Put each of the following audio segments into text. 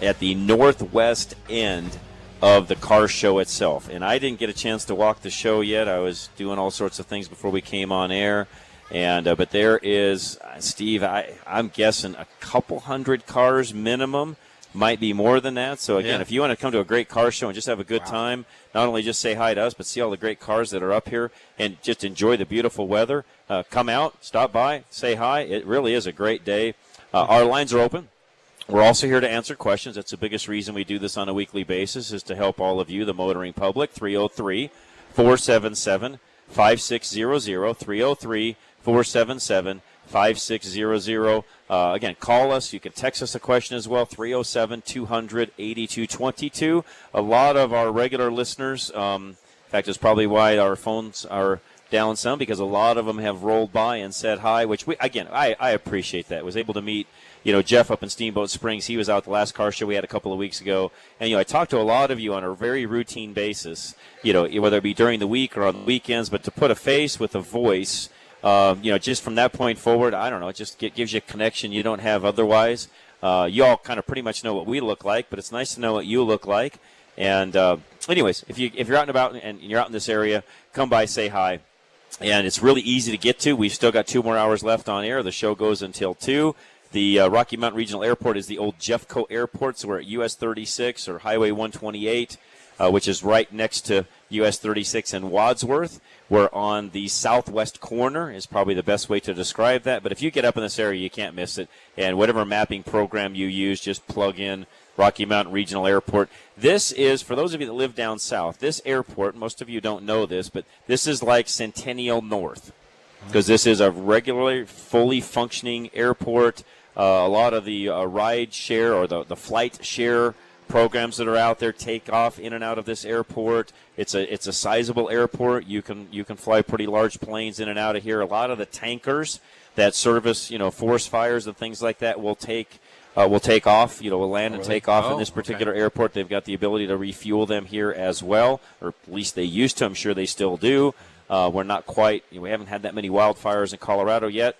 at the northwest end of the car show itself. And I didn't get a chance to walk the show yet. I was doing all sorts of things before we came on air. And uh, but there is uh, Steve. I I'm guessing a couple hundred cars minimum. Might be more than that. So again, Yeah. if you want to come to a great car show and just have a good time, not only just say hi to us, but see all the great cars that are up here and just enjoy the beautiful weather. Uh, come out, stop by, say hi. It really is a great day. Uh, our lines are open. We're also here to answer questions. That's the biggest reason we do this on a weekly basis is to help all of you, the motoring public. 303 477 5600. 303 477 5600. Uh, again, call us. You can text us a question as well. 307 200 8222. A lot of our regular listeners, um, in fact, it's probably why our phones are down some because a lot of them have rolled by and said hi, which we, again, I, I appreciate that. Was able to meet, you know, Jeff up in Steamboat Springs. He was out the last car show we had a couple of weeks ago. And, you know, I talked to a lot of you on a very routine basis, you know, whether it be during the week or on the weekends, but to put a face with a voice, um, you know, just from that point forward, I don't know, it just gi- gives you a connection you don't have otherwise. Uh, you all kind of pretty much know what we look like, but it's nice to know what you look like. And, uh, anyways, if you if you're out and about and you're out in this area, come by, say hi and it's really easy to get to. We've still got two more hours left on air. The show goes until two. The uh, Rocky Mountain Regional Airport is the old Jeffco Airport, so we're at US 36 or Highway 128, uh, which is right next to US 36 in Wadsworth. We're on the southwest corner is probably the best way to describe that. But if you get up in this area, you can't miss it. And whatever mapping program you use, just plug in Rocky Mountain Regional Airport. This is, for those of you that live down south, this airport, most of you don't know this, but this is like Centennial North because this is a regularly fully functioning airport. Uh, a lot of the uh, ride share or the, the flight share programs that are out there take off in and out of this airport. It's a it's a sizable airport. You can you can fly pretty large planes in and out of here. A lot of the tankers that service you know forest fires and things like that will take uh, will take off. You know, will land and really? take off Oh, in this okay. particular airport. They've got the ability to refuel them here as well, or at least they used to. I'm sure they still do. Uh, we're not quite. You know, we haven't had that many wildfires in Colorado yet.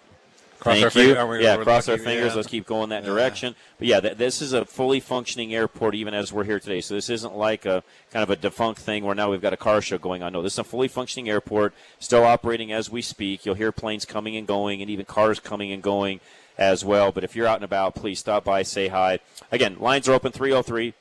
Cross Thank our you. finger- we- yeah, cross our fingers. yeah. Let's keep going that Yeah. direction. But yeah, th- this is a fully functioning airport, even as we're here today. So this isn't like a kind of a defunct thing where now we've got a car show going on. No, this is a fully functioning airport, still operating as we speak. You'll hear planes coming and going, and even cars coming and going as well. But if you're out and about, please stop by, say hi. Again, lines are open 303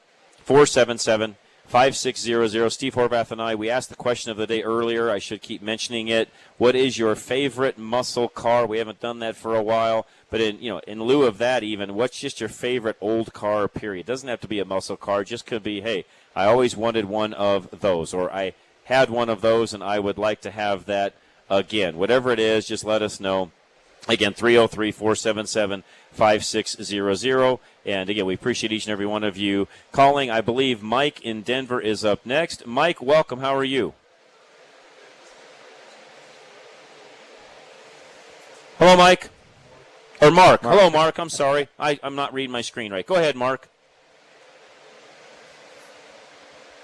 477 5600. Steve Horvath and I, we asked the question of the day earlier. I should keep mentioning it. What is your favorite muscle car? We haven't done that for a while. But in you know, in lieu of that, even what's just your favorite old car? Period. Doesn't have to be a muscle car. It just could be, hey, I always wanted one of those, or I had one of those, and I would like to have that again. Whatever it is, just let us know. Again, 303 477 5600. And again, we appreciate each and every one of you calling. I believe Mike in Denver is up next. Mike, welcome. How are you? Hello, Mike. Or Mark. Hello, Mark. I'm sorry. I, I'm not reading my screen right. Go ahead, Mark.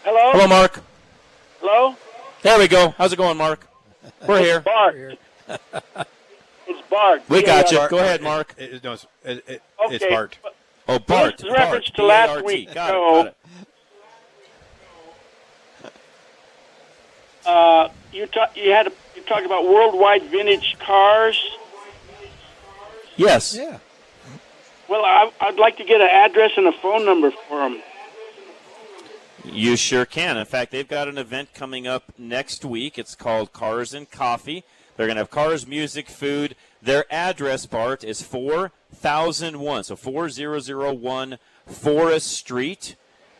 Hello? Hello, Mark. Hello? There we go. How's it going, Mark? We're here. Bart. It's Bart. We got you. Go ahead, Mark. It, it, no, it's, it, it, Okay. it's Bart. Oh, Bart. This is reference Bart, to last B-A-R-T. week's Got it, got it. Uh, you ta- you had a, you talked about worldwide vintage cars. Yes. Yeah. Well, I, I'd like to get an address and a phone number for them. You sure can. In fact, they've got an event coming up next week. It's called Cars and Coffee. They're going to have cars, music, food. Their address, Bart, is 4001. So 4001 Forest Street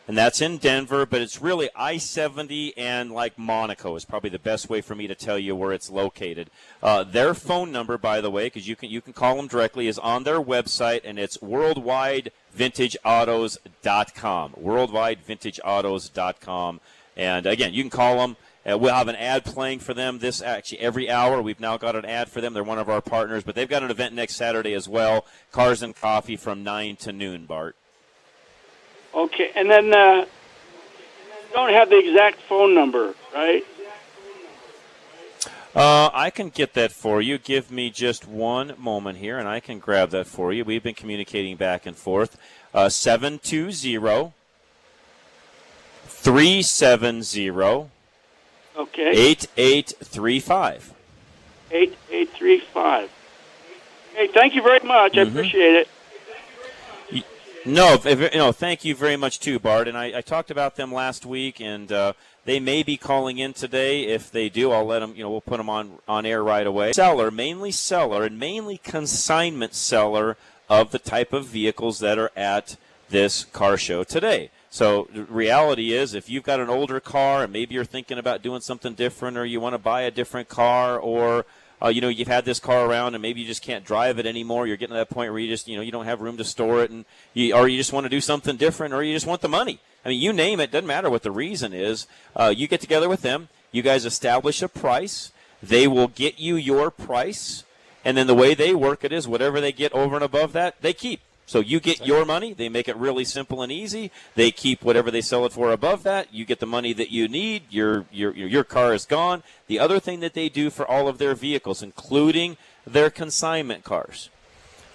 and that's in Denver, but it's really I 70 and like Monaco is probably the best way for me to tell you where it's located. Uh, their phone number, by the way, because you can you can call them directly, is on their website, and it's worldwidevintageautos.com. Worldwidevintageautos.com, and again, you can call them. Uh, we'll have an ad playing for them this actually every hour. We've now got an ad for them. They're one of our partners, but they've got an event next Saturday as well. Cars and coffee from nine to noon. Bart. Okay, and then uh, don't have the exact phone number, right? Uh, I can get that for you. Give me just one moment here, and I can grab that for you. We've been communicating back and forth. Uh, 720 370 Okay. 8835. 8835. Hey, thank you very much. I Mhm. appreciate it. No, no, thank you very much too, Bart. And I, I talked about them last week, and uh, they may be calling in today. If they do, I'll let them. You know, we'll put them on on air right away. Seller, mainly seller, and mainly consignment seller of the type of vehicles that are at this car show today. So the reality is, if you've got an older car and maybe you're thinking about doing something different, or you want to buy a different car, or uh, you know, you've had this car around and maybe you just can't drive it anymore. You're getting to that point where you just, you know, you don't have room to store it, and you, or you just want to do something different, or you just want the money. I mean, you name it. Doesn't matter what the reason is. Uh, you get together with them. You guys establish a price. They will get you your price, and then the way they work it is whatever they get over and above that, they keep. So you get your money. They make it really simple and easy. They keep whatever they sell it for above that. You get the money that you need. Your your your car is gone. The other thing that they do for all of their vehicles, including their consignment cars,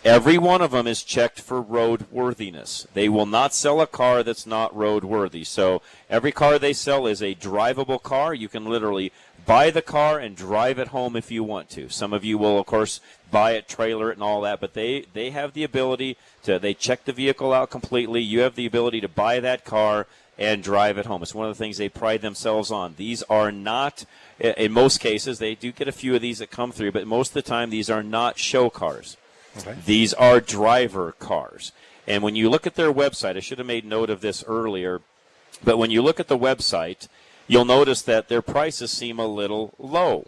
every one of them is checked for roadworthiness. They will not sell a car that's not roadworthy. So every car they sell is a drivable car. You can literally buy the car and drive it home if you want to. Some of you will, of course, buy it, trailer it, and all that, but they, they have the ability to, they check the vehicle out completely. You have the ability to buy that car and drive it home. It's one of the things they pride themselves on. These are not, in most cases, they do get a few of these that come through, but most of the time, these are not show cars. Okay. These are driver cars. And when you look at their website, I should have made note of this earlier, but when you look at the website, you'll notice that their prices seem a little low.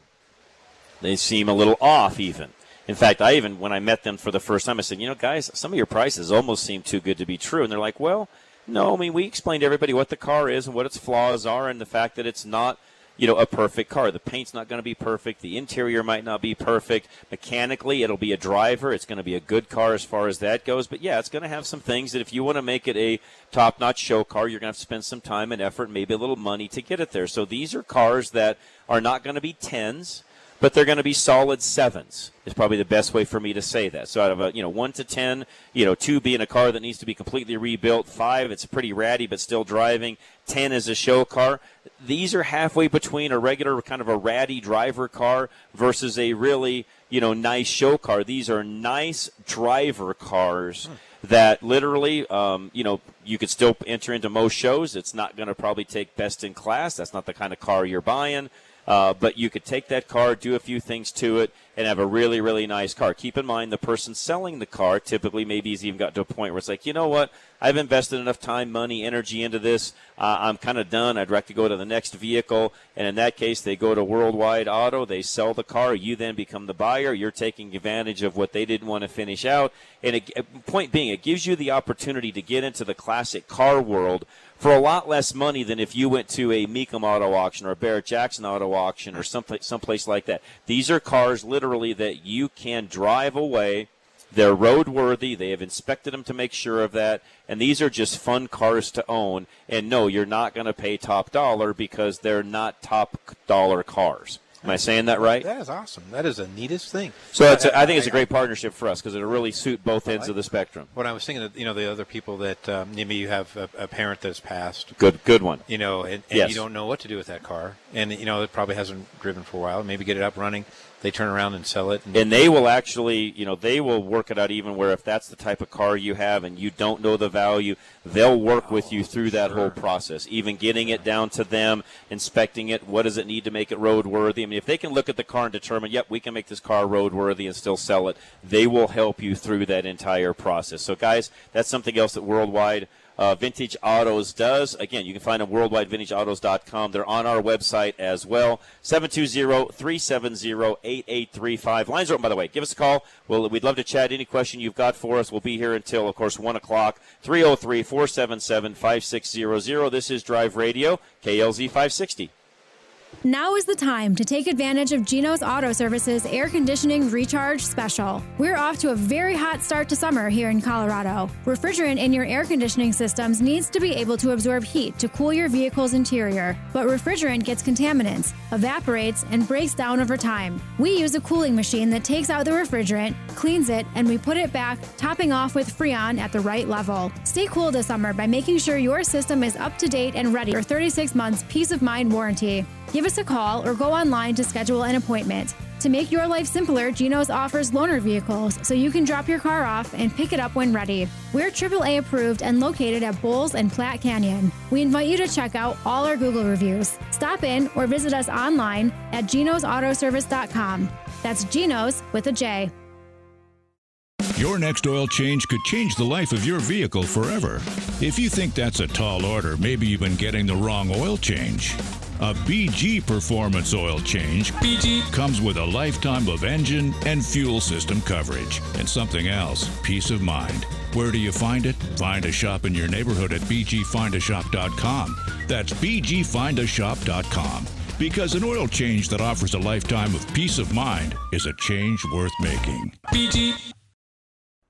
They seem a little off, even. In fact, I even, when I met them for the first time, I said, you know, guys, some of your prices almost seem too good to be true. And they're like, well, no, I mean, we explained to everybody what the car is and what its flaws are and the fact that it's not you know, a perfect car. The paint's not going to be perfect. The interior might not be perfect. Mechanically, it'll be a driver. It's going to be a good car as far as that goes. But yeah, it's going to have some things that if you want to make it a top notch show car, you're going to have to spend some time and effort, maybe a little money to get it there. So these are cars that are not going to be tens but they're going to be solid sevens. Is probably the best way for me to say that. So out of a you know one to ten, you know two being a car that needs to be completely rebuilt, five it's pretty ratty but still driving, ten is a show car. These are halfway between a regular kind of a ratty driver car versus a really you know nice show car. These are nice driver cars. That literally, um, you know, you could still enter into most shows. It's not going to probably take best in class. That's not the kind of car you're buying. Uh, but you could take that car, do a few things to it, and have a really, really nice car. Keep in mind the person selling the car typically maybe he's even got to a point where it's like, you know what, I've invested enough time, money, energy into this. Uh, I'm kind of done. I'd like to go to the next vehicle. And in that case, they go to Worldwide Auto. They sell the car. You then become the buyer. You're taking advantage of what they didn't want to finish out. And it, point being, it gives you the opportunity to get into the classic car world for a lot less money than if you went to a Mecum auto auction or a Barrett Jackson auto auction or someplace, someplace like that. These are cars literally that you can drive away. They're roadworthy. They have inspected them to make sure of that. And these are just fun cars to own. And no, you're not going to pay top dollar because they're not top dollar cars. Am I saying that right? That is awesome. That is the neatest thing. So it's a, I think it's a great partnership for us because it'll really suit both ends of the spectrum. When I was thinking, of, you know, the other people that um, maybe you have a, a parent that's passed, Good, good one. you know, and, and Yes. you don't know what to do with that car, and you know it probably hasn't driven for a while. Maybe get it up running. They turn around and sell it. And they will actually, you know, they will work it out even where if that's the type of car you have and you don't know the value, they'll work with you through that whole process, even getting it down to them, inspecting it. What does it need to make it roadworthy? I mean, if they can look at the car and determine, yep, we can make this car roadworthy and still sell it, they will help you through that entire process. So, guys, that's something else that Worldwide uh, Vintage Autos does. Again, you can find them worldwide, worldwidevintageautos.com. They're on our website as well. 720-370-8835. Lines are open, by the way. Give us a call. Well, we'd love to chat. Any question you've got for us, we'll be here until, of course, 1 o'clock. 303-477-5600. This is Drive Radio, KLZ 560. Now is the time to take advantage of Geno's Auto Services Air Conditioning Recharge Special. We're off to a very hot start to summer here in Colorado. Refrigerant in your air conditioning systems needs to be able to absorb heat to cool your vehicle's interior, but refrigerant gets contaminants, evaporates, and breaks down over time. We use a cooling machine that takes out the refrigerant, cleans it, and we put it back, topping off with Freon at the right level. Stay cool this summer by making sure your system is up to date and ready for 36 months peace of mind warranty. Give us a call or go online to schedule an appointment. To make your life simpler, Geno's offers loaner vehicles so you can drop your car off and pick it up when ready. We're AAA approved and located at Bowles and Platte Canyon. We invite you to check out all our Google reviews. Stop in or visit us online at genosautoservice.com. That's Genos with a J. Your next oil change could change the life of your vehicle forever. If you think that's a tall order, maybe you've been getting the wrong oil change. A BG Performance oil change BG comes with a lifetime of engine and fuel system coverage and something else, peace of mind. Where do you find it? Find a shop in your neighborhood at bgfindashop.com. That's bgfindashop.com. Because an oil change that offers a lifetime of peace of mind is a change worth making. BG.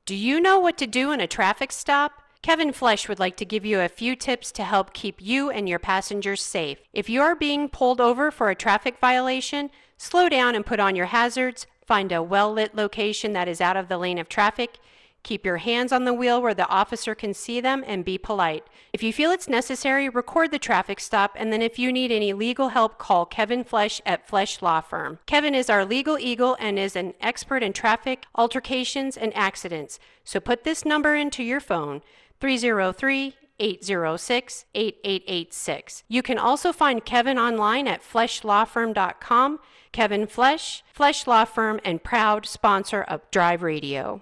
Do you know what to do in a traffic stop? Kevin Flesh would like to give you a few tips to help keep you and your passengers safe. If you are being pulled over for a traffic violation, slow down and put on your hazards, find a well lit location that is out of the lane of traffic, keep your hands on the wheel where the officer can see them, and be polite. If you feel it's necessary, record the traffic stop, and then if you need any legal help, call Kevin Flesh at Flesh Law Firm. Kevin is our legal eagle and is an expert in traffic, altercations, and accidents. So put this number into your phone 303 806 8886. You can also find Kevin online at fleshlawfirm.com. Kevin Flesh, Flesh Law Firm, and proud sponsor of Drive Radio.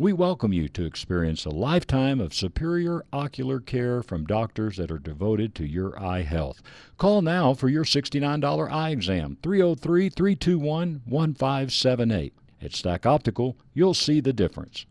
We welcome you to experience a lifetime of superior ocular care from doctors that are devoted to your eye health. Call now for your $69 eye exam, 303 321 1578. At Stack Optical, you'll see the difference.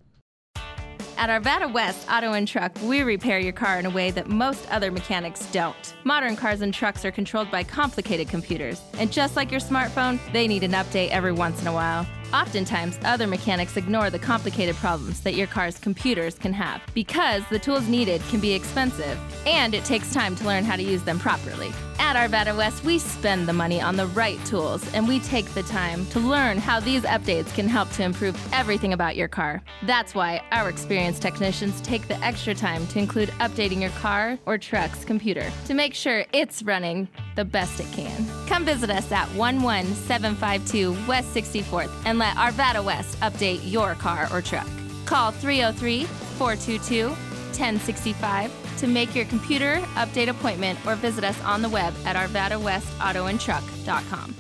At Arvada West Auto and Truck, we repair your car in a way that most other mechanics don't. Modern cars and trucks are controlled by complicated computers, and just like your smartphone, they need an update every once in a while. Oftentimes, other mechanics ignore the complicated problems that your car's computers can have because the tools needed can be expensive and it takes time to learn how to use them properly. At Arvada West, we spend the money on the right tools and we take the time to learn how these updates can help to improve everything about your car. That's why our experienced technicians take the extra time to include updating your car or truck's computer to make sure it's running the best it can. Come visit us at 11752 West 64th and let Arvada West update your car or truck. Call 303 422 1065 to make your computer update appointment or visit us on the web at arvadawestautoandtruck.com.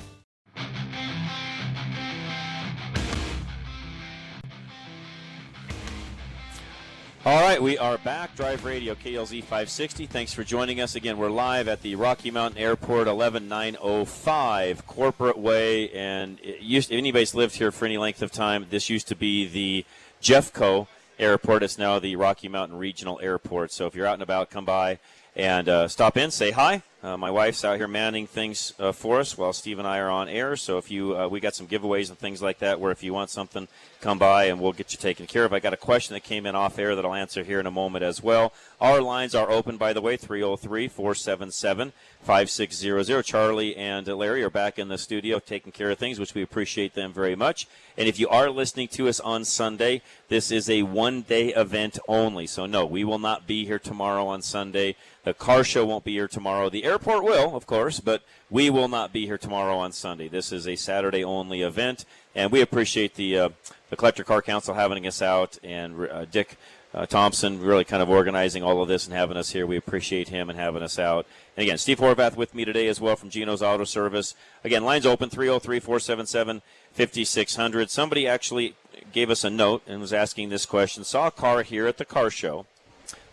All right, we are back. Drive Radio KLZ 560. Thanks for joining us again. We're live at the Rocky Mountain Airport, 11905 Corporate Way, and used, if anybody's lived here for any length of time, this used to be the Jeffco Airport. It's now the Rocky Mountain Regional Airport. So if you're out and about, come by and uh, stop in, say hi. Uh, my wife's out here manning things uh, for us while Steve and I are on air. So if you, uh, we got some giveaways and things like that. Where if you want something, come by and we'll get you taken care of. I got a question that came in off air that I'll answer here in a moment as well. Our lines are open, by the way, 303 477 5600. Charlie and Larry are back in the studio taking care of things, which we appreciate them very much. And if you are listening to us on Sunday, this is a one day event only. So, no, we will not be here tomorrow on Sunday. The car show won't be here tomorrow. The airport will, of course, but we will not be here tomorrow on Sunday. This is a Saturday only event, and we appreciate the uh, the Collector Car Council having us out and uh, Dick uh, Thompson really kind of organizing all of this and having us here. We appreciate him and having us out. And again, Steve Horvath with me today as well from Geno's Auto Service. Again, lines open 303 477 5600. Somebody actually gave us a note and was asking this question. Saw a car here at the car show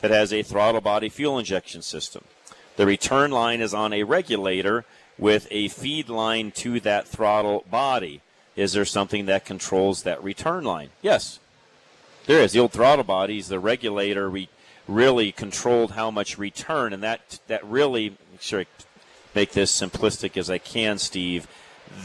that has a throttle body fuel injection system. The return line is on a regulator with a feed line to that throttle body. Is there something that controls that return line? Yes, there is. The old throttle bodies, the regulator re- really controlled how much return, and that that really make sure I make this simplistic as I can, Steve.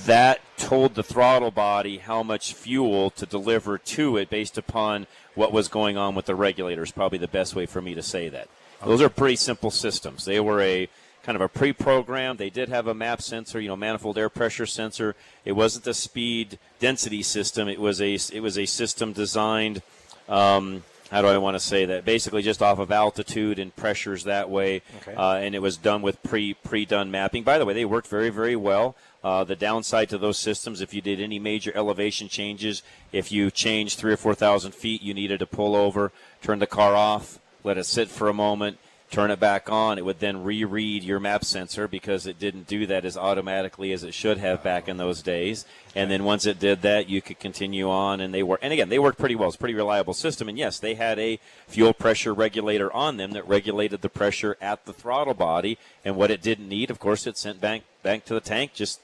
That told the throttle body how much fuel to deliver to it based upon what was going on with the regulator is probably the best way for me to say that. Okay. Those are pretty simple systems. They were a kind of a pre-programmed. They did have a map sensor, you know, manifold air pressure sensor. It wasn't a speed density system. It was a it was a system designed. Um, how do I want to say that? Basically, just off of altitude and pressures that way, okay. uh, and it was done with pre pre done mapping. By the way, they worked very very well. Uh, the downside to those systems, if you did any major elevation changes, if you changed three or four thousand feet, you needed to pull over, turn the car off, let it sit for a moment, turn it back on. It would then reread your map sensor because it didn't do that as automatically as it should have back in those days. And then once it did that, you could continue on, and they were. And again, they worked pretty well. It's a pretty reliable system. And yes, they had a fuel pressure regulator on them that regulated the pressure at the throttle body. And what it didn't need, of course, it sent back back to the tank just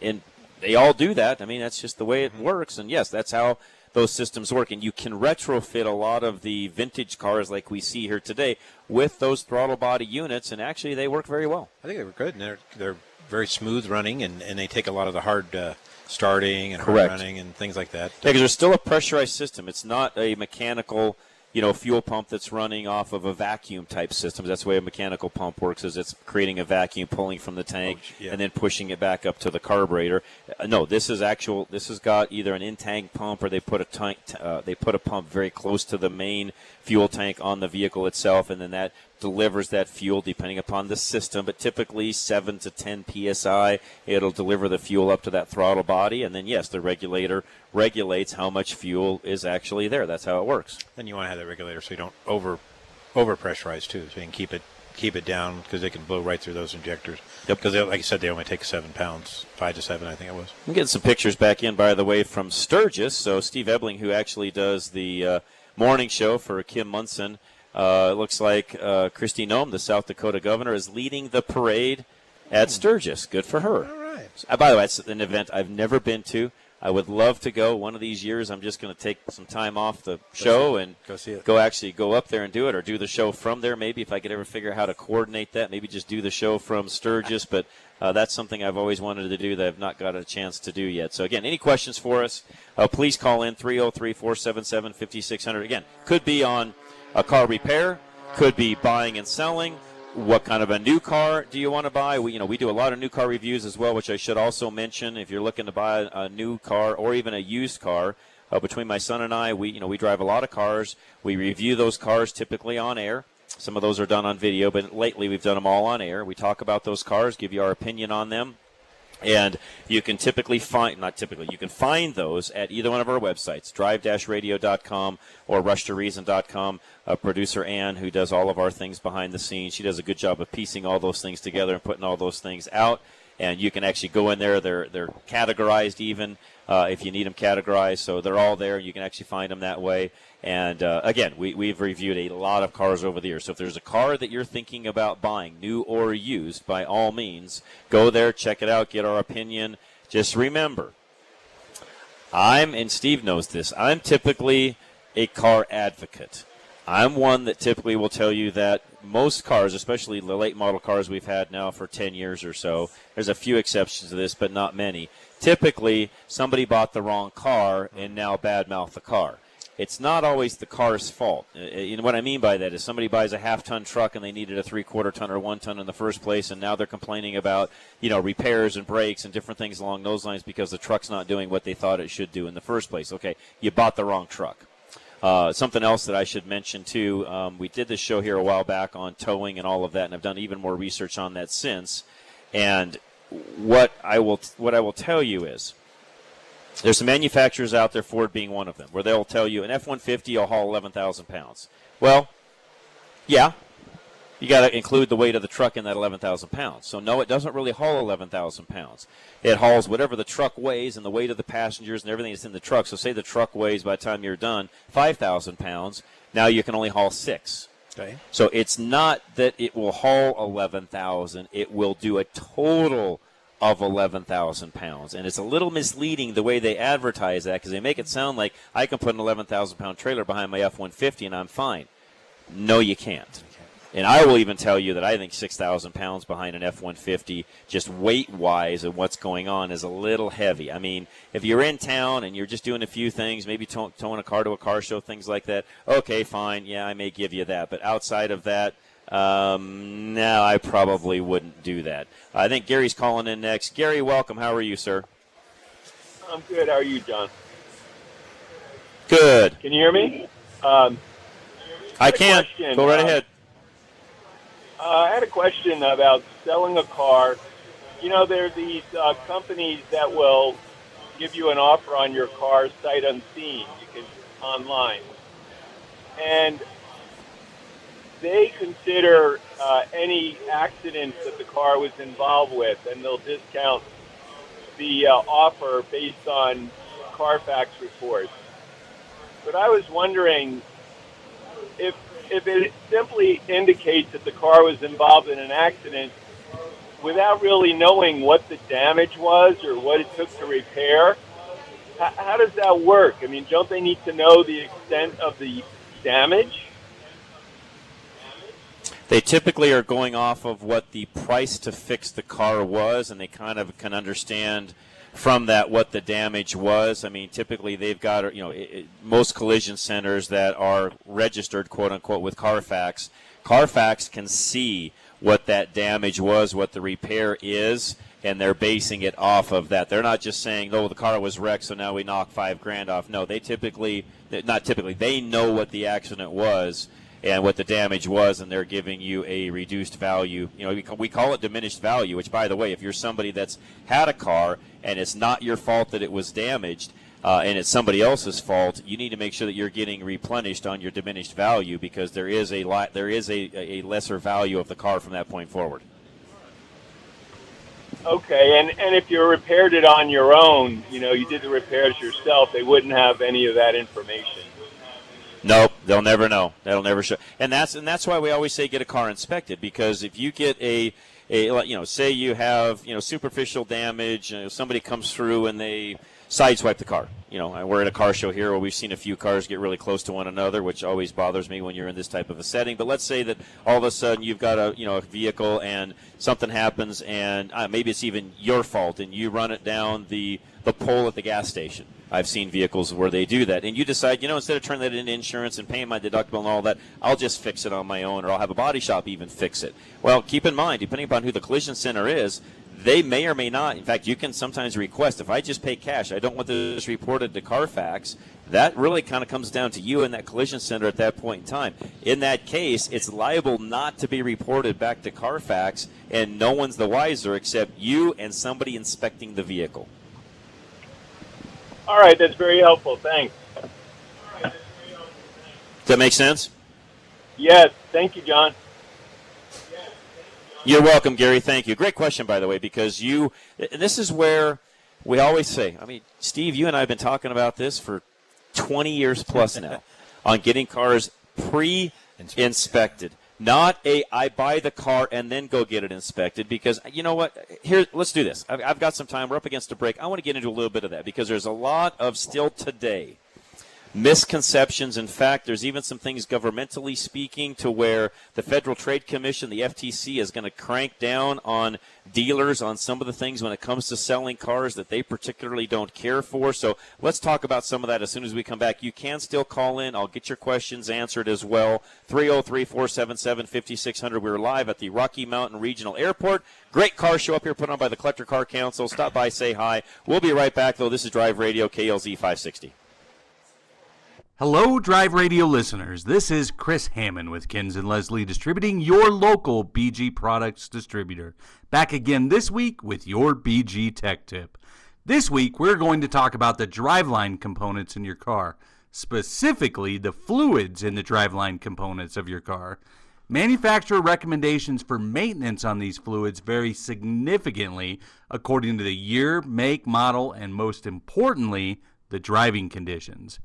and they all do that. I mean, that's just the way it works. And yes, that's how those systems work. And you can retrofit a lot of the vintage cars like we see here today with those throttle body units, and actually they work very well. I think they were good, and they're they're very smooth running, and, and they take a lot of the hard. Uh, starting and hard running and things like that. Yeah, because there's still a pressurized system. It's not a mechanical you know, fuel pump that's running off of a vacuum type system. That's the way a mechanical pump works is it's creating a vacuum pulling from the tank oh, yeah. and then pushing it back up to the carburetor. Uh, no, this is actual this has got either an in-tank pump or they put a tank uh, they put a pump very close to the main fuel tank on the vehicle itself and then that delivers that fuel depending upon the system, but typically 7 to 10 psi. It'll deliver the fuel up to that throttle body, and then, yes, the regulator regulates how much fuel is actually there. That's how it works. Then you want to have that regulator so you don't over over pressurize too, so you can keep it keep it down because they can blow right through those injectors. Yep. Because like I said, they only take seven pounds, five to seven, I think it was. I'm getting some pictures back in, by the way, from Sturgis. So Steve Ebling, who actually does the uh, morning show for Kim Monson, uh, it looks like uh, Kristi Noem, the South Dakota governor, is leading the parade at Sturgis. Good for her. All right. Uh, by the way, it's an event I've never been to. I would love to go one of these years. I'm just going to take some time off the show and go see it. Go actually go up there and do it, or do the show from there. Maybe if I could ever figure out how to coordinate that, maybe just do the show from Sturgis. But uh, that's something I've always wanted to do that I've not got a chance to do yet. So again, any questions for us? Uh, please call in 303-477-5600. Again, could be on a car repair, could be buying and selling, what kind of a new car do you want to buy? We, you know, we do a lot of new car reviews as well, which I should also mention. If you're looking to buy a new car or even a used car, uh, between my son and I, we, you know, we drive a lot of cars. We review those cars typically on air. Some of those are done on video, but lately we've done them all on air. We talk about those cars, give you our opinion on them. And you can typically find, not typically, you can find those at either one of our websites, drive-radio.com or rushtoreason.com. Uh, producer Ann, who does all of our things behind the scenes, she does a good job of piecing all those things together and putting all those things out. And you can actually go in there. They're they're categorized even uh, if you need them categorized, so they're all there. You can actually find them that way. And uh, again, we, we've reviewed a lot of cars over the years. So if there's a car that you're thinking about buying, new or used, by all means, go there, check it out, get our opinion. Just remember, I'm, and Steve knows this, I'm typically a car advocate. I'm one that typically will tell you that most cars, especially the late model cars we've had now for 10 years or so, there's a few exceptions to this, but not many. Typically, somebody bought the wrong car and now badmouth the car it's not always the car's fault. Uh, uh, what I mean by that is somebody buys a half ton truck and they needed a three quarter ton or one ton in the first place, and now they're complaining about you know repairs and brakes and different things along those lines because the truck's not doing what they thought it should do in the first place. Okay, you bought the wrong truck. Uh, something else that I should mention too, um, we did this show here a while back on towing and all of that, and I've done even more research on that since. And what I will what I will tell you is there's some manufacturers out there, Ford being one of them, where they'll tell you an F 150 will haul 11,000 pounds. Well, yeah, you got to include the weight of the truck in that 11,000 pounds. So, no, it doesn't really haul 11,000 pounds. It hauls whatever the truck weighs and the weight of the passengers and everything that's in the truck. So, say the truck weighs by the time you're done 5,000 pounds. Now you can only haul six. Okay. So, it's not that it will haul 11,000, it will do a total of 11,000 pounds. And it's a little misleading the way they advertise that because they make it sound like I can put an 11,000 pound trailer behind my F 150 and I'm fine. No, you can't. And I will even tell you that I think 6,000 pounds behind an F 150, just weight wise and what's going on, is a little heavy. I mean, if you're in town and you're just doing a few things, maybe tow- towing a car to a car show, things like that, okay, fine. Yeah, I may give you that. But outside of that, um, no, I probably wouldn't do that. I think Gary's calling in next. Gary, welcome. How are you, sir? I'm good. How are you, John? Good. Can you hear me? Um, I can. Go right uh, ahead. Uh, I had a question about selling a car. You know, there are these uh, companies that will give you an offer on your car sight unseen. You can online, and they consider uh, any accidents that the car was involved with, and they'll discount the uh, offer based on Carfax reports. But I was wondering if if it simply indicates that the car was involved in an accident without really knowing what the damage was or what it took to repair. How, how does that work? I mean, don't they need to know the extent of the damage? They typically are going off of what the price to fix the car was, and they kind of can understand from that what the damage was. I mean, typically they've got you know it, most collision centers that are registered quote unquote with Carfax. Carfax can see what that damage was, what the repair is, and they're basing it off of that. They're not just saying, "Oh, the car was wrecked, so now we knock five grand off." No, they typically, not typically, they know what the accident was and what the damage was, and they're giving you a reduced value. You know, we call it diminished value, which, by the way, if you're somebody that's had a car and it's not your fault that it was damaged, uh, and it's somebody else's fault, you need to make sure that you're getting replenished on your diminished value because there is a lot, there is a, a lesser value of the car from that point forward. Okay, and and if you repaired it on your own, you know, you did the repairs yourself, they wouldn't have any of that information. Nope, they'll never know. That'll never show. And that's and that's why we always say get a car inspected because if you get a a you know say you have you know superficial damage, you know, somebody comes through and they sideswipe the car. You know, we're at a car show here where we've seen a few cars get really close to one another, which always bothers me when you're in this type of a setting. But let's say that all of a sudden you've got a you know a vehicle and something happens and uh, maybe it's even your fault and you run it down the the pole at the gas station I've seen vehicles where they do that. And you decide, you know, instead of turning that into insurance and paying my deductible and all that, I'll just fix it on my own or I'll have a body shop even fix it. Well, keep in mind, depending upon who the collision center is, they may or may not. In fact, you can sometimes request if I just pay cash, I don't want this reported to Carfax. That really kind of comes down to you and that collision center at that point in time. In that case, it's liable not to be reported back to Carfax, and no one's the wiser except you and somebody inspecting the vehicle. All right, that's very helpful. Thanks. Does that make sense? Yes. Thank you, John. You're welcome, Gary. Thank you. Great question, by the way, because you, this is where we always say, I mean, Steve, you and I have been talking about this for 20 years plus now on getting cars pre inspected. Not a I buy the car and then go get it inspected because you know what? Here, let's do this. I've, I've got some time. We're up against a break. I want to get into a little bit of that because there's a lot of still today misconceptions. In fact, there's even some things governmentally speaking to where the Federal Trade Commission, the FTC, is going to crank down on dealers on some of the things when it comes to selling cars that they particularly don't care for. So let's talk about some of that as soon as we come back. You can still call in. I'll get your questions answered as well. 303 477 5600. We're live at the Rocky Mountain Regional Airport. Great car show up here put on by the Collector Car Council. Stop by, say hi. We'll be right back, though. This is Drive Radio KLZ 560. Hello, Drive Radio listeners. This is Chris Hammond with Kins and Leslie Distributing, your local BG products distributor. Back again this week with your BG Tech Tip. This week, we're going to talk about the driveline components in your car, specifically the fluids in the driveline components of your car. Manufacturer recommendations for maintenance on these fluids vary significantly according to the year, make, model, and most importantly, the driving conditions.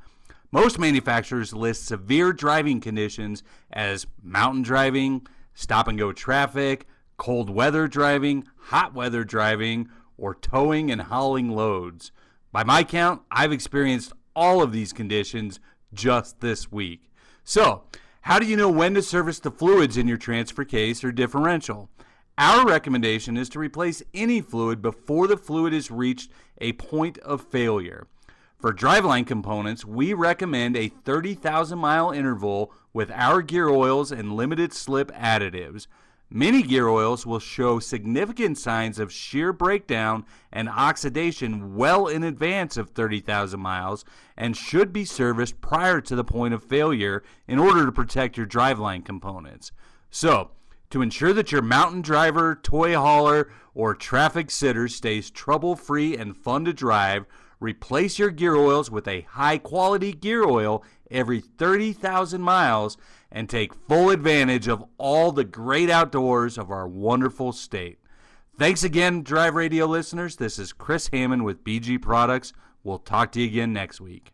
Most manufacturers list severe driving conditions as mountain driving, stop and go traffic, cold weather driving, hot weather driving, or towing and hauling loads. By my count, I've experienced all of these conditions just this week. So, how do you know when to service the fluids in your transfer case or differential? Our recommendation is to replace any fluid before the fluid has reached a point of failure. For driveline components, we recommend a 30,000 mile interval with our gear oils and limited slip additives. Many gear oils will show significant signs of shear breakdown and oxidation well in advance of 30,000 miles and should be serviced prior to the point of failure in order to protect your driveline components. So, to ensure that your mountain driver, toy hauler, or traffic sitter stays trouble free and fun to drive, Replace your gear oils with a high quality gear oil every 30,000 miles and take full advantage of all the great outdoors of our wonderful state. Thanks again, Drive Radio listeners. This is Chris Hammond with BG Products. We'll talk to you again next week.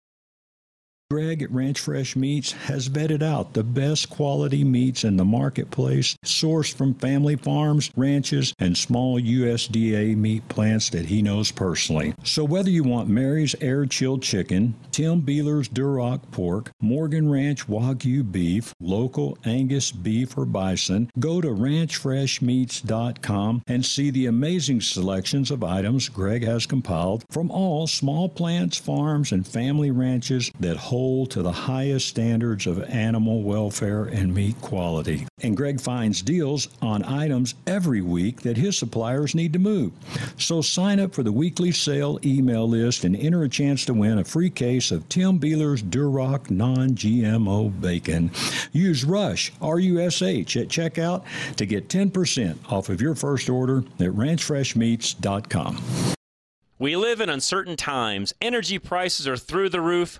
Greg at Ranch Fresh Meats has vetted out the best quality meats in the marketplace, sourced from family farms, ranches, and small USDA meat plants that he knows personally. So whether you want Mary's Air Chilled Chicken, Tim Beeler's Duroc Pork, Morgan Ranch Wagyu Beef, local Angus beef or bison, go to ranchfreshmeats.com and see the amazing selections of items Greg has compiled from all small plants, farms, and family ranches that hold hold to the highest standards of animal welfare and meat quality. And Greg finds deals on items every week that his suppliers need to move. So sign up for the weekly sale email list and enter a chance to win a free case of Tim Beeler's Duroc non GMO bacon. Use RUSH, R U S H, at checkout to get 10% off of your first order at ranchfreshmeats.com. We live in uncertain times. Energy prices are through the roof.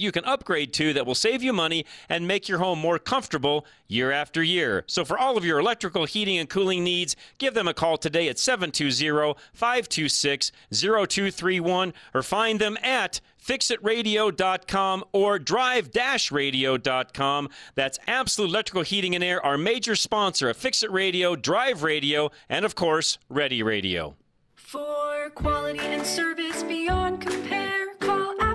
you can upgrade to that will save you money and make your home more comfortable year after year. So for all of your electrical heating and cooling needs, give them a call today at 720-526-0231 or find them at fixitradio.com or drive-radio.com. That's Absolute Electrical Heating and Air, our major sponsor of Fix It Radio, Drive Radio, and of course, Ready Radio. For quality and service beyond compare,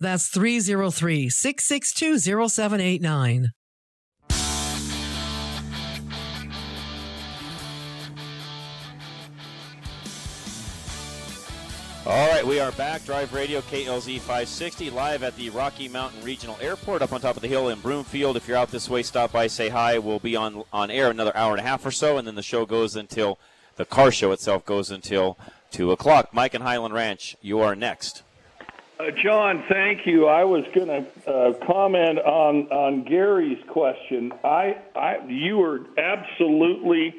That's 303 662 0789. All right, we are back. Drive Radio KLZ 560 live at the Rocky Mountain Regional Airport up on top of the hill in Broomfield. If you're out this way, stop by, say hi. We'll be on on air another hour and a half or so, and then the show goes until the car show itself goes until two o'clock. Mike and Highland Ranch, you are next. Uh, John, thank you. I was going to uh, comment on on Gary's question. I, I, you were absolutely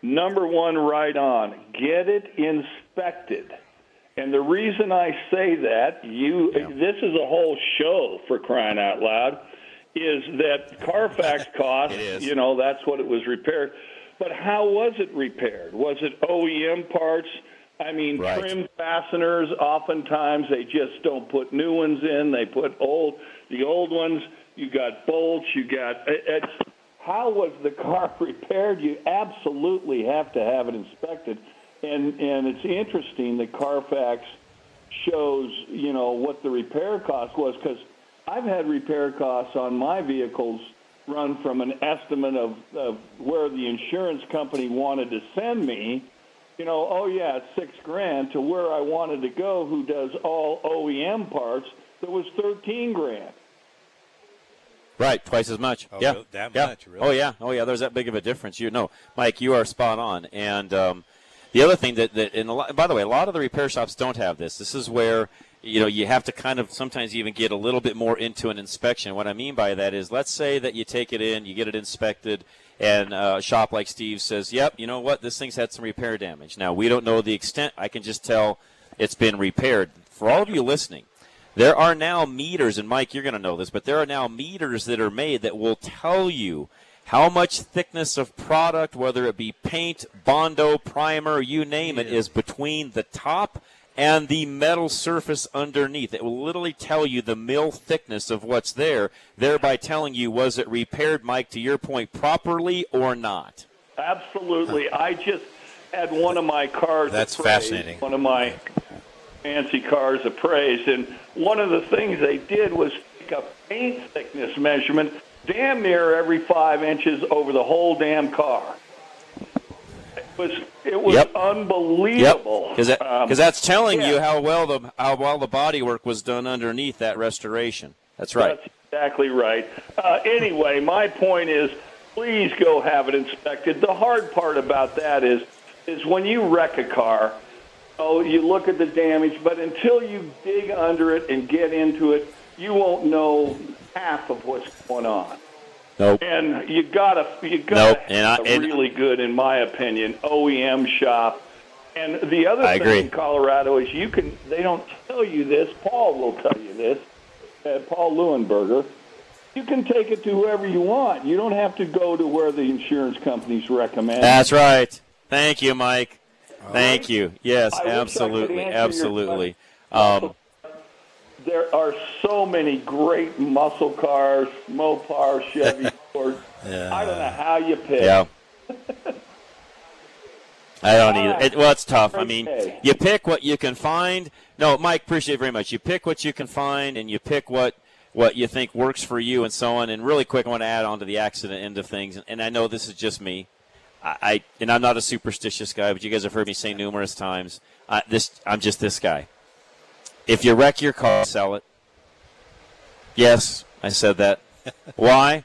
number one right on. Get it inspected. And the reason I say that, you yeah. this is a whole show for crying out loud, is that Carfax cost, you know, that's what it was repaired. But how was it repaired? Was it OEM parts? I mean, right. trim fasteners. Oftentimes, they just don't put new ones in. They put old, the old ones. You got bolts. You got. It's how was the car repaired? You absolutely have to have it inspected and and it's interesting that Carfax shows you know what the repair cost was because I've had repair costs on my vehicles run from an estimate of, of where the insurance company wanted to send me. You know, oh yeah, it's six grand to where I wanted to go. Who does all OEM parts? That was thirteen grand. Right, twice as much. Oh, yeah, that yeah. much. Really? Oh yeah, oh yeah. There's that big of a difference. You know, Mike, you are spot on, and. Um, the other thing that, that and lot, by the way, a lot of the repair shops don't have this. This is where you know you have to kind of sometimes even get a little bit more into an inspection. What I mean by that is, let's say that you take it in, you get it inspected, and uh, a shop like Steve says, "Yep, you know what? This thing's had some repair damage." Now we don't know the extent. I can just tell it's been repaired. For all of you listening, there are now meters, and Mike, you're going to know this, but there are now meters that are made that will tell you how much thickness of product, whether it be paint, Bondo, primer, you name it, is between the top and the metal surface underneath. It will literally tell you the mil thickness of what's there, thereby telling you was it repaired, Mike, to your point, properly or not. Absolutely. I just had one of my cars. That's appraised, fascinating. One of my fancy cars appraised, and one of the things they did was take a paint thickness measurement damn near every five inches over the whole damn car. It was it was Yep. unbelievable. Because that, Um, that's telling yeah. you how well the how well the body work was done underneath that restoration. That's right. That's exactly right. Uh, anyway, my point is, please go have it inspected. The hard part about that is, is when you wreck a car, oh, you look at the damage, but until you dig under it and get into it, you won't know half of what's going on. Nope. And you gotta, you gotta And I- and- really good, in my opinion, OEM shop. And the other I thing agree. in Colorado is you can. They don't tell you this. Paul will tell you this. Uh, Paul Leuenberger. You can take it to whoever you want. You don't have to go to where the insurance companies recommend. That's right. Thank you, Mike. Thank you. Yes, I wish I could absolutely, absolutely. Um, There are so many great muscle cars, Mopar, Chevy, Ford. I don't know how you pick. yeah. I don't either. It, well, it's tough. I mean, you pick what you can find. No, Mike, appreciate it very much. You pick what you can find, and you pick what what you think works for you, and so on. And really quick, I want to add on to the accident end of things. And, and I know this is just me. I, I and I'm not a superstitious guy, but you guys have heard me say numerous times. I, this I'm just this guy. If you wreck your car, sell it. Yes, I said that. Why?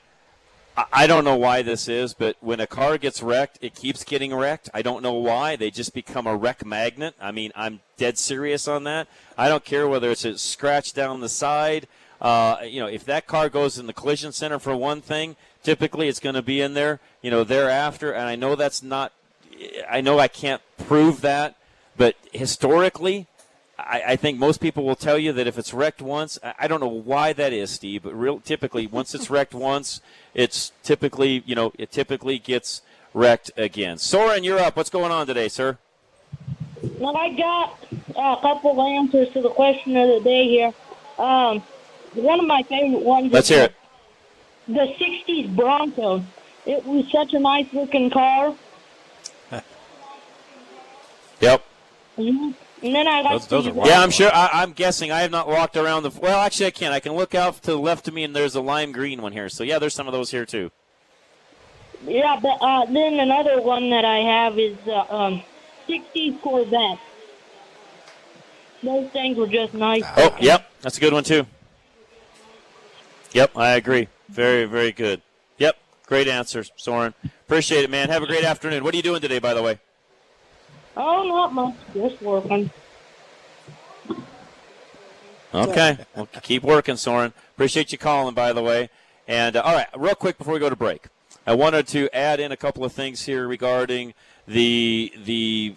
I- don't know why this is, but when a car gets wrecked, it keeps getting wrecked. I don't know why. They just become a wreck magnet. I mean, I'm dead serious on that. I don't care whether it's a scratch down the side. Uh, you know, if that car goes in the collision center for one thing, typically it's going to be in there, you know, thereafter. And I know that's not, I know I can't prove that, but historically, I, I think most people will tell you that if it's wrecked once, I, I don't know why that is, Steve, but real typically once it's wrecked once, it's typically you know it typically gets wrecked again. Soren, you're up. What's going on today, sir? Well, I got a couple of answers to the question of the day here. Um, one of my favorite ones Let's is hear it. the 60s Bronco. It was such a nice looking car. Yep. Mhm. And then I got the, Yeah, I'm sure. I, I'm guessing. I have not walked around the. Well, actually, I can. I can look out to the left of me, and there's a lime green one here. So yeah, there's some of those here too. Yeah, but uh, then another one that I have is uh, um, 60s Corvette. Those things were just nice. Oh, yep, that's a good one too. Yep, I agree. Very, very good. Yep, great answers, Soren. Appreciate it, man. Have a great afternoon. What are you doing today, by the way? Oh, not much. Just working. Okay. well, keep working, Soren. Appreciate you calling, by the way. And uh, all right, real quick before we go to break, I wanted to add in a couple of things here regarding the the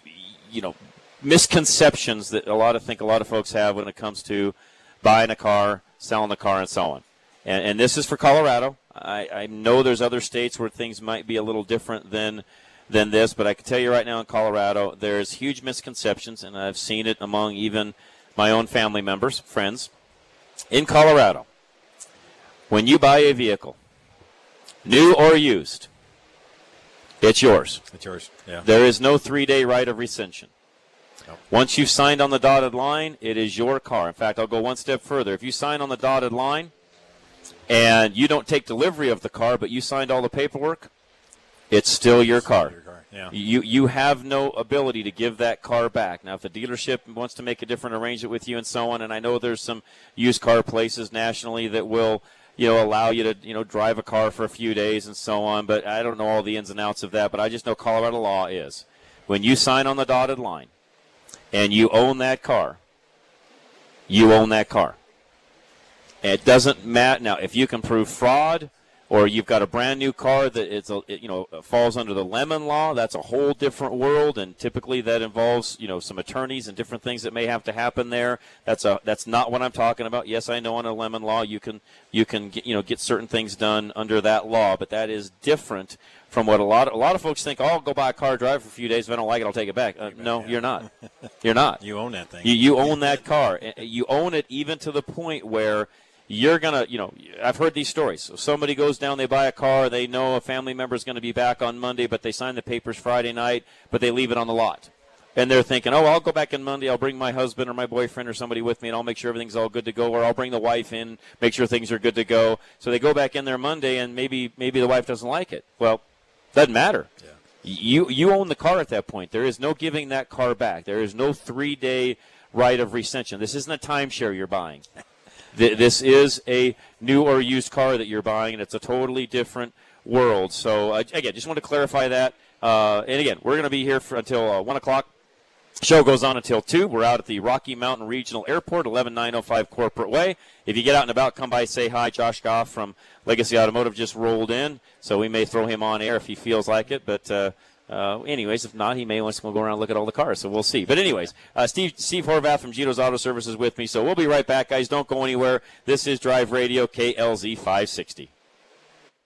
you know misconceptions that a lot of think a lot of folks have when it comes to buying a car, selling a car, and so on. And, and this is for Colorado. I, I know there's other states where things might be a little different than than this, but I can tell you right now in Colorado, there's huge misconceptions, and I've seen it among even my own family members, friends. In Colorado, when you buy a vehicle, new or used, it's yours. It's yours. Yeah. There is no three day right of rescission. Once you've signed on the dotted line, it is your car. In fact, I'll go one step further. If you sign on the dotted line and you don't take delivery of the car, but you signed all the paperwork, it's still your car. Yeah. You you have no ability to give that car back. Now, if the dealership wants to make a different arrangement with you and so on, and I know there's some used car places nationally that will you know allow you to you know drive a car for a few days and so on, but I don't know all the ins and outs of that. But I just know Colorado law is when you sign on the dotted line and you own that car, you own that car. It doesn't matter now if you can prove fraud or you've got a brand new car that it's a, it, you know falls under the lemon law. That's a whole different world, and typically that involves you know some attorneys and different things that may have to happen there. That's a that's not what I'm talking about. Yes, I know on a lemon law you can you can get, you know get certain things done under that law, but that is different from what a lot of, a lot of folks think. Oh, I'll go buy a car, drive for a few days. If I don't like it, I'll take it back. Uh, no, you're not. You're not. You own that thing. You, you own that car. Uh, You own it even to the point where you're gonna, you know, I've heard these stories. So somebody goes down, they buy a car, they know a family member is going to be back on Monday, but they sign the papers Friday night, but they leave it on the lot. and they're thinking, oh, I'll go back in Monday. I'll bring my husband or my boyfriend or somebody with me, and I'll make sure everything's all good to go. Or I'll bring the wife in, make sure things are good to go. So they go back in there Monday, and maybe maybe the wife doesn't like it. Well, doesn't matter. Yeah. You you own the car at that point. There is no giving that car back. There is no three day right of rescission. This isn't a timeshare you're buying. This is a new or used car that you're buying, and it's a totally different world. So uh, again, just want to clarify that. Uh, and again, we're going to be here for, until uh, one o'clock Show goes on until 2. We're out at the Rocky Mountain Regional Airport, 11905 Corporate Way. If you get out and about, come by, say hi. Josh Goff from Legacy Automotive just rolled in, so we may throw him on air if he feels like it. But, uh, anyways, if not, he may want to go around and look at all the cars, so we'll see. But, anyways, uh, Steve, Steve Horvath from Gino's Auto Services is with me, so we'll be right back, guys. Don't go anywhere. This is Drive Radio KLZ 560.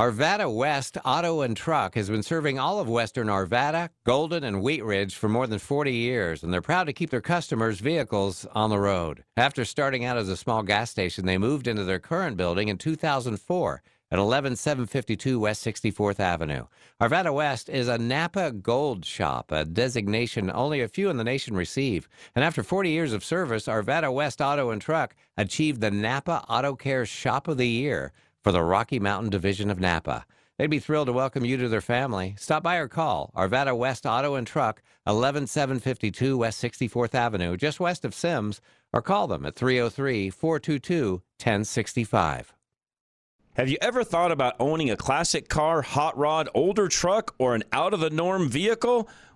Arvada West Auto and Truck has been serving all of western Arvada, Golden, and Wheat Ridge for more than 40 years, and they're proud to keep their customers' vehicles on the road. After starting out as a small gas station, they moved into their current building in 2004 at 11752 West 64th Avenue. Arvada West is a Napa Gold shop, a designation only a few in the nation receive. And after 40 years of service, Arvada West Auto and Truck achieved the Napa Auto Care Shop of the Year for the Rocky Mountain Division of Napa. They'd be thrilled to welcome you to their family. Stop by or call Arvada West Auto and Truck, 11752 West 64th Avenue, just west of Sims, or call them at 303 422 1065. Have you ever thought about owning a classic car, hot rod, older truck, or an out of the norm vehicle?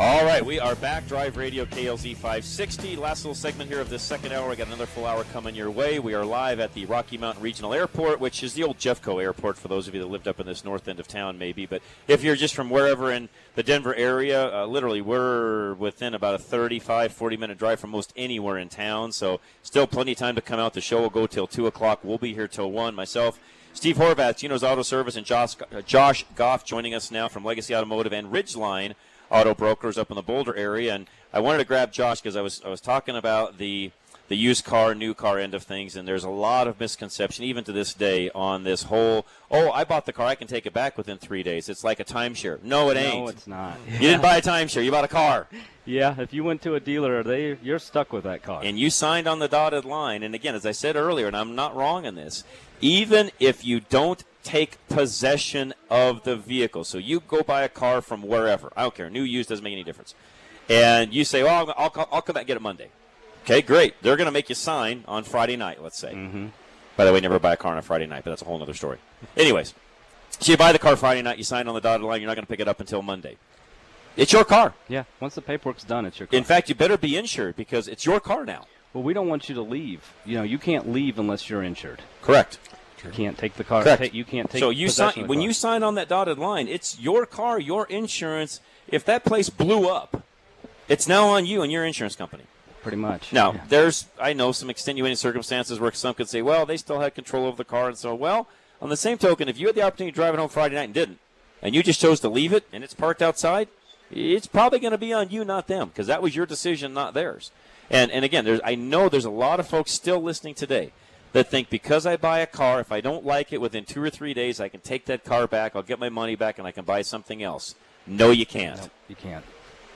All right, we are back. Drive Radio KLZ 560. Last little segment here of this second hour. We got another full hour coming your way. We are live at the Rocky Mountain Regional Airport, which is the old Jeffco Airport for those of you that lived up in this north end of town, maybe. But if you're just from wherever in the Denver area, uh, literally we're within about a 35, 40 minute drive from most anywhere in town. So still plenty of time to come out. The show will go till two o'clock. We'll be here till one. Myself. Steve Horvath, Geno's Auto Service, and Josh, uh, Josh Goff joining us now from Legacy Automotive and Ridgeline auto brokers up in the Boulder area. And I wanted to grab Josh because I was I was talking about the the used car, new car end of things, and there's a lot of misconception even to this day on this whole. Oh, I bought the car, I can take it back within three days. It's like a timeshare. No, it ain't. No, it's not. You didn't buy a timeshare. You bought a car. Yeah, if you went to a dealer, they you're stuck with that car. And you signed on the dotted line. And again, as I said earlier, and I'm not wrong in this, even if you don't take possession of the vehicle, so you go buy a car from wherever, I don't care, new, used, doesn't make any difference, and you say, "Well, I'll, I'll, I'll come back and get it Monday." Okay, great. They're going to make you sign on Friday night, let's say. Mm-hmm. By the way, never buy a car on a Friday night, but that's a whole other story. Anyways, so you buy the car Friday night, you sign on the dotted line, you're not going to pick it up until Monday. It's your car. Yeah, once the paperwork's done, it's your car. In fact, you better be insured because it's your car now. Well, we don't want you to leave. You know, you can't leave unless you're insured. Correct. You can't take the car. Correct. you can't take. So you sign when you sign on that dotted line, it's your car, your insurance. If that place blew up, it's now on you and your insurance company. Pretty much. Now, there's I know some extenuating circumstances where some could say, well, they still had control over the car, and so well. On the same token, if you had the opportunity to drive it home Friday night and didn't, and you just chose to leave it and it's parked outside, it's probably going to be on you, not them, because that was your decision, not theirs. And and again, there's I know there's a lot of folks still listening today that think because I buy a car, if I don't like it within two or three days, I can take that car back, I'll get my money back, and I can buy something else. No, you can't. You can't.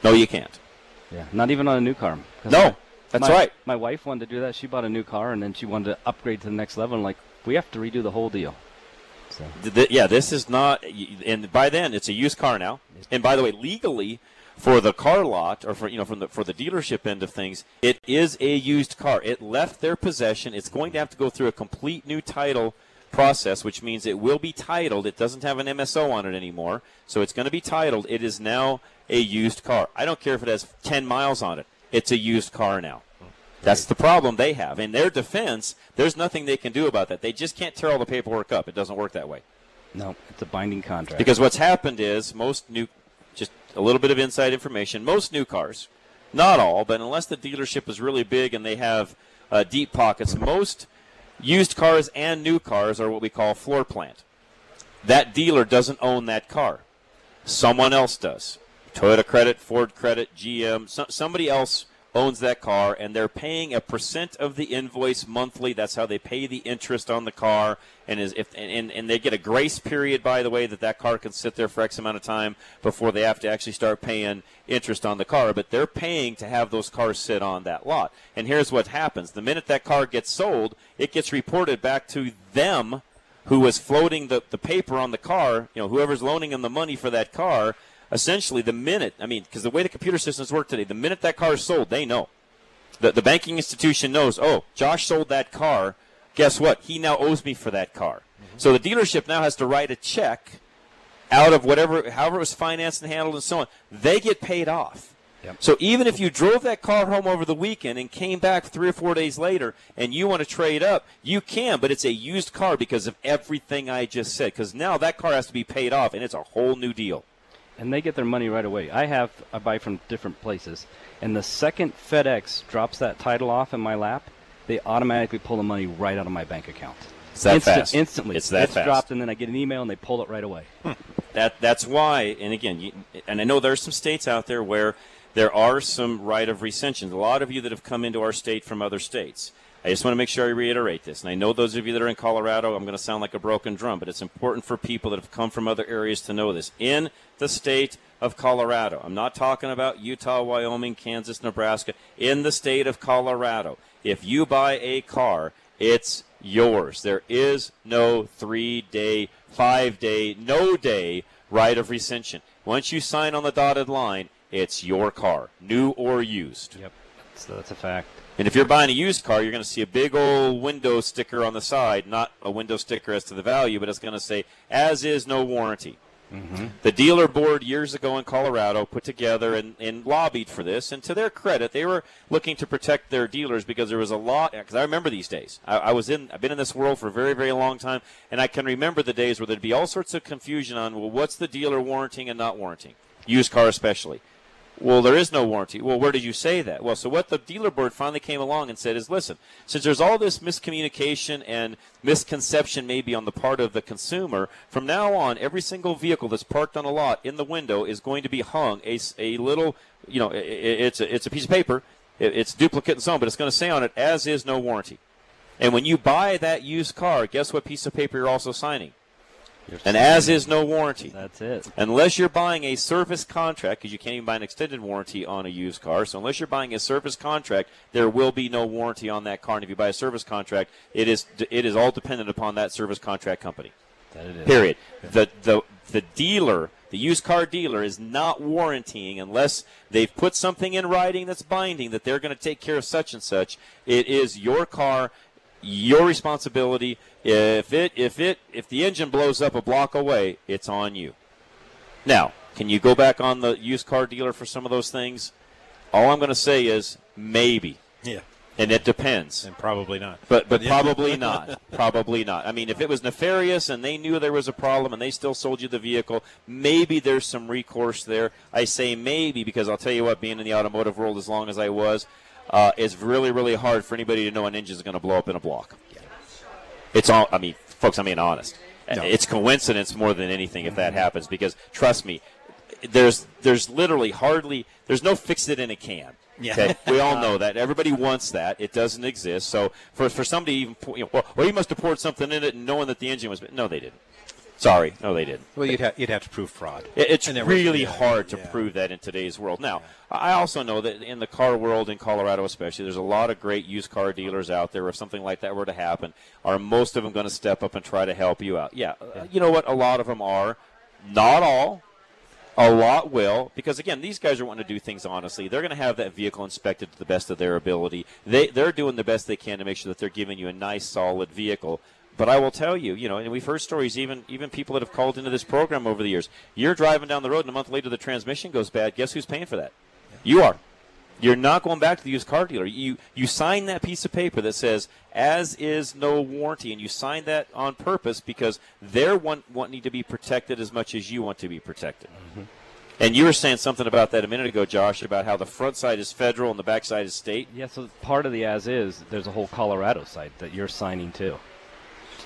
No, you can't. Yeah, not even on a new car. No, my- that's my- right. My wife wanted to do that. She bought a new car, and then she wanted to upgrade to the next level. And like, we have to redo the whole deal. So Th- th- yeah, this is not, and by then it's a used car now. And by the way, legally, for the car lot or for you know from the for the dealership end of things, it is a used car. It left their possession. It's going to have to go through a complete new title process, which means it will be titled. It doesn't have an MSO on it anymore, so it's going to be titled. It is now a used car. I don't care if it has 10 miles on it. It's a used car now. That's the problem they have. In their defense, there's nothing they can do about that. They just can't tear all the paperwork up. It doesn't work that way. no, it's a binding contract. Because what's happened is most new, just a little bit of inside information, most new cars, not all, but unless the dealership is really big and they have uh, deep pockets, most used cars and new cars are what we call floor plant. That dealer doesn't own that car. Someone else does. Toyota Credit, Ford Credit, GM, so, somebody else owns that car and they're paying a percent of the invoice monthly. That's how they pay the interest on the car. And is if and, and they get a grace period, by the way, that that car can sit there for X amount of time before they have to actually start paying interest on the car. But they're paying to have those cars sit on that lot. And here's what happens: the minute that car gets sold, it gets reported back to them who was floating the, the paper on the car, you know, whoever's loaning them the money for that car, essentially the minute, I mean, because the way the computer systems work today, the minute that car is sold, they know. The, the banking institution knows, oh, Josh sold that car. Guess what? He now owes me for that car. Mm-hmm. So the dealership now has to write a check out of whatever, however it was financed and handled and so on. They get paid off. So even if you drove that car home over the weekend and came back three or four days later and you want to trade up, you can, but it's a used car because of everything I just said. Because now that car has to be paid off, and it's a whole new deal. And they get their money right away. I have I buy from different places, and the second FedEx drops that title off in my lap, they automatically pull the money right out of my bank account. It's that Instant- fast. Instantly, It's that fast. dropped, and then I get an email, and they pull it right away. Hmm. That that's why, and again, you, and I know there are some states out there where there are some right of rescissions. A lot of you that have come into our state from other states. I just want to make sure I reiterate this. And I know those of you that are in Colorado, I'm going to sound like a broken drum, but it's important for people that have come from other areas to know this. In the state of Colorado, I'm not talking about Utah, Wyoming, Kansas, Nebraska. In the state of Colorado, if you buy a car, it's yours. There is no three day, five day, no day right of rescission. Once you sign on the dotted line, it's your car, new or used. Yep, so that's a fact. And if you're buying a used car, you're going to see a big old window sticker on the side, not a window sticker as to the value, but it's going to say, as is no warranty. Mm-hmm. The dealer board years ago in Colorado put together and, and lobbied for this. And to their credit, they were looking to protect their dealers because there was a lot. Because I remember these days. I, I was in. I've been in this world for a very, very long time, and I can remember the days where there'd be all sorts of confusion on well, what's the dealer warranting and not warranting, used car especially. Well, there is no warranty. Well, where did you say that? Well, so what the dealer board finally came along and said is, listen, since there's all this miscommunication and misconception maybe on the part of the consumer, from now on, every single vehicle that's parked on a lot in the window is going to be hung a, a little, you know, it, it's a, it's a piece of paper. It, it's duplicate and so on, but it's going to say on it, as is no warranty. And when you buy that used car, guess what piece of paper you're also signing? And as is no warranty. That's it. Unless you're buying a service contract, because you can't even buy an extended warranty on a used car. So unless you're buying a service contract, there will be no warranty on that car. And if you buy a service contract, it is it is all dependent upon that service contract company. That it is. Period. The the the dealer. The used car dealer is not warranting unless they've put something in writing that's binding that they're going to take care of such and such. It is your car, your responsibility. If it if it if the engine blows up a block away, it's on you. Now, can you go back on the used car dealer for some of those things? All I'm going to say is maybe. Yeah. And it depends. And probably not. But but probably not. Probably not. I mean, if it was nefarious and they knew there was a problem and they still sold you the vehicle, maybe there's some recourse there. I say maybe because I'll tell you what, being in the automotive world as long as I was, uh, it's really really hard for anybody to know an engine is going to blow up in a block. It's all. I mean, folks. I'm being honest. No. It's coincidence more than anything if that happens. Because trust me, there's there's literally hardly there's no fix it in a can. Yeah. Okay? we all know that. Everybody wants that. It doesn't exist. So for for somebody even you know, well, well, he must have poured something in it knowing that the engine was no, they didn't. Sorry, no, they didn't. Well, you'd have you'd have to prove fraud. It- It's there was- really yeah, hard to yeah. prove that in today's world. Now, I also know that in the car world, in Colorado especially, there's a lot of great used car dealers out there. If something like that were to happen, are most of them going to step up and try to help you out? Yeah, uh, you know what? A lot of them are. Not all. A lot will, because again, these guys are wanting to do things honestly. They're going to have that vehicle inspected to the best of their ability. They they're doing the best they can to make sure that they're giving you a nice, solid vehicle. But I will tell you, you know, and we've heard stories, even even people that have called into this program over the years. You're driving down the road, and a month later the transmission goes bad. Guess who's paying for that? You are. You're not going back to the used car dealer. You you sign that piece of paper that says as is no warranty, and you sign that on purpose because they're want, wanting to be protected as much as you want to be protected. Mm-hmm. And you were saying something about that a minute ago, Josh, about how the front side is federal and the back side is state. Yeah, so part of the as is, there's a whole Colorado side that you're signing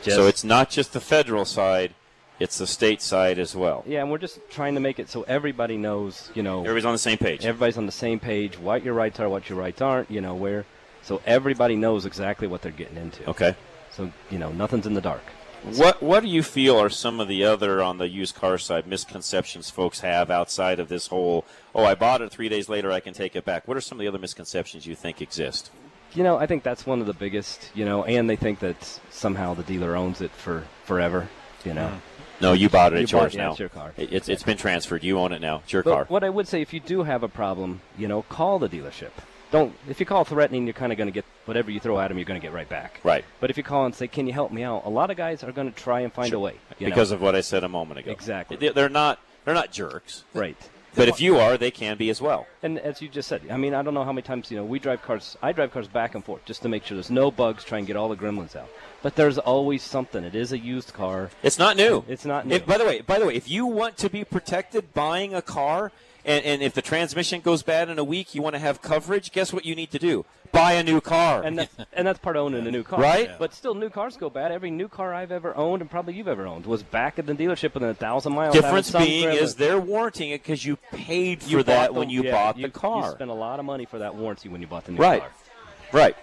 to. so it's not just the federal side; it's the state side as well. Yeah, and we're just trying to make it so everybody knows, you know. Everybody's on the same page. Everybody's on the same page. What your rights are, what your rights aren't. You know where, so everybody knows exactly what they're getting into. Okay. So you know nothing's in the dark. What What do you feel are some of the other on the used car side misconceptions folks have outside of this whole? Oh, I bought it three days later, I can take it back. What are some of the other misconceptions you think exist? You know, I think that's one of the biggest. You know, and they think that somehow the dealer owns it for forever. You know. Mm. No, you bought it. You It's bought- yours yeah, now. it's your car. It- It's it's been transferred. You own it now. It's your But car. what I would say, if you do have a problem, you know, call the dealership. Don't. If you call threatening, you're kind of going to get whatever you throw at them. You're going to get right back. Right. But if you call and say, "Can you help me out?" A lot of guys are going to try and find a way. you know. because of what I said a moment ago. Exactly. They're not they're not jerks. Right. But if you are, they can be as well. And as you just said, I mean, I don't know how many times you know we drive cars. I drive cars back and forth just to make sure there's no bugs. Try and get all the gremlins out. But there's always something. It is a used car. It's not new. It's not new. By the way, by the way, if you want to be protected buying a car, and, and if the transmission goes bad in a week, you want to have coverage. Guess what you need to do? Buy a new car. and that's and that's part of owning a new car, Right? But still, new cars go bad. Every new car I've ever owned, and probably you've ever owned, was back at the dealership within a thousand miles. Difference being gremlin. is they're warranting it because you paid for You that the- when you yeah, bought you- the car. You spent a lot of money for that warranty when you bought the new Right. car. Right.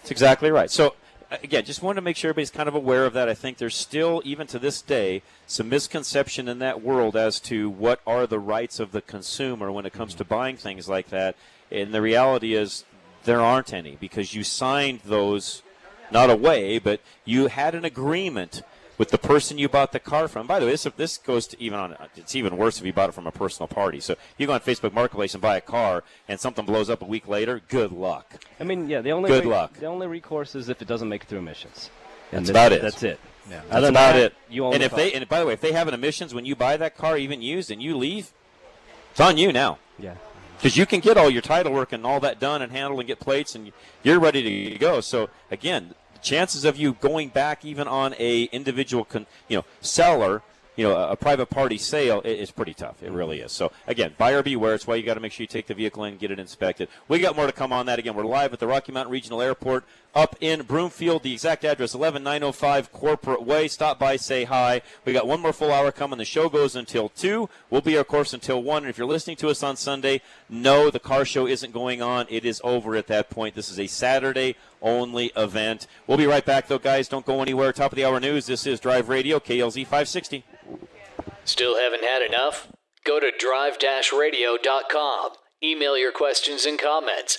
That's exactly right. So, again, just wanted to make sure everybody's kind of aware of that. I think there's still, even to this day, some misconception in that world as to what are the rights of the consumer when it comes to buying things like that. And the reality is there aren't any because you signed those not away, but you had an agreement with the person you bought the car from. By the way, this this goes to even on it's even worse if you bought it from a personal party. So you go on Facebook Marketplace and buy a car, and something blows up a week later. Good luck. I mean, yeah, the only Good re- luck. The only recourse is if it doesn't make it through emissions. And That's this- about it. That's it. Yeah. That's than about that, it. you own and the if car. they and by the way, if they have an emissions when you buy that car, even used, and you leave, it's on you now. Yeah. Because you can get all your title work and all that done and handled and get plates and you're ready to go. So again, the chances of you going back even on a individual, con, you know, seller, you know, a, private party sale is pretty tough. It really is. So again, buyer beware. It's why you got to make sure you take the vehicle in, get it inspected. We got more to come on that. Again, we're live at the Rocky Mountain Regional Airport up in Broomfield. The exact address 11905 Corporate Way. Stop by, say hi. We got one more full hour coming. The show goes until 2. We'll be, of course, until 1. And if you're listening to us on Sunday, no, the car show isn't going on. It is over at that point. This is a Saturday only event. We'll be right back, though, guys. Don't go anywhere. Top of the hour news. This is Drive Radio, KLZ 560. Still haven't had enough? Go to drive-radio.com. Email your questions and comments.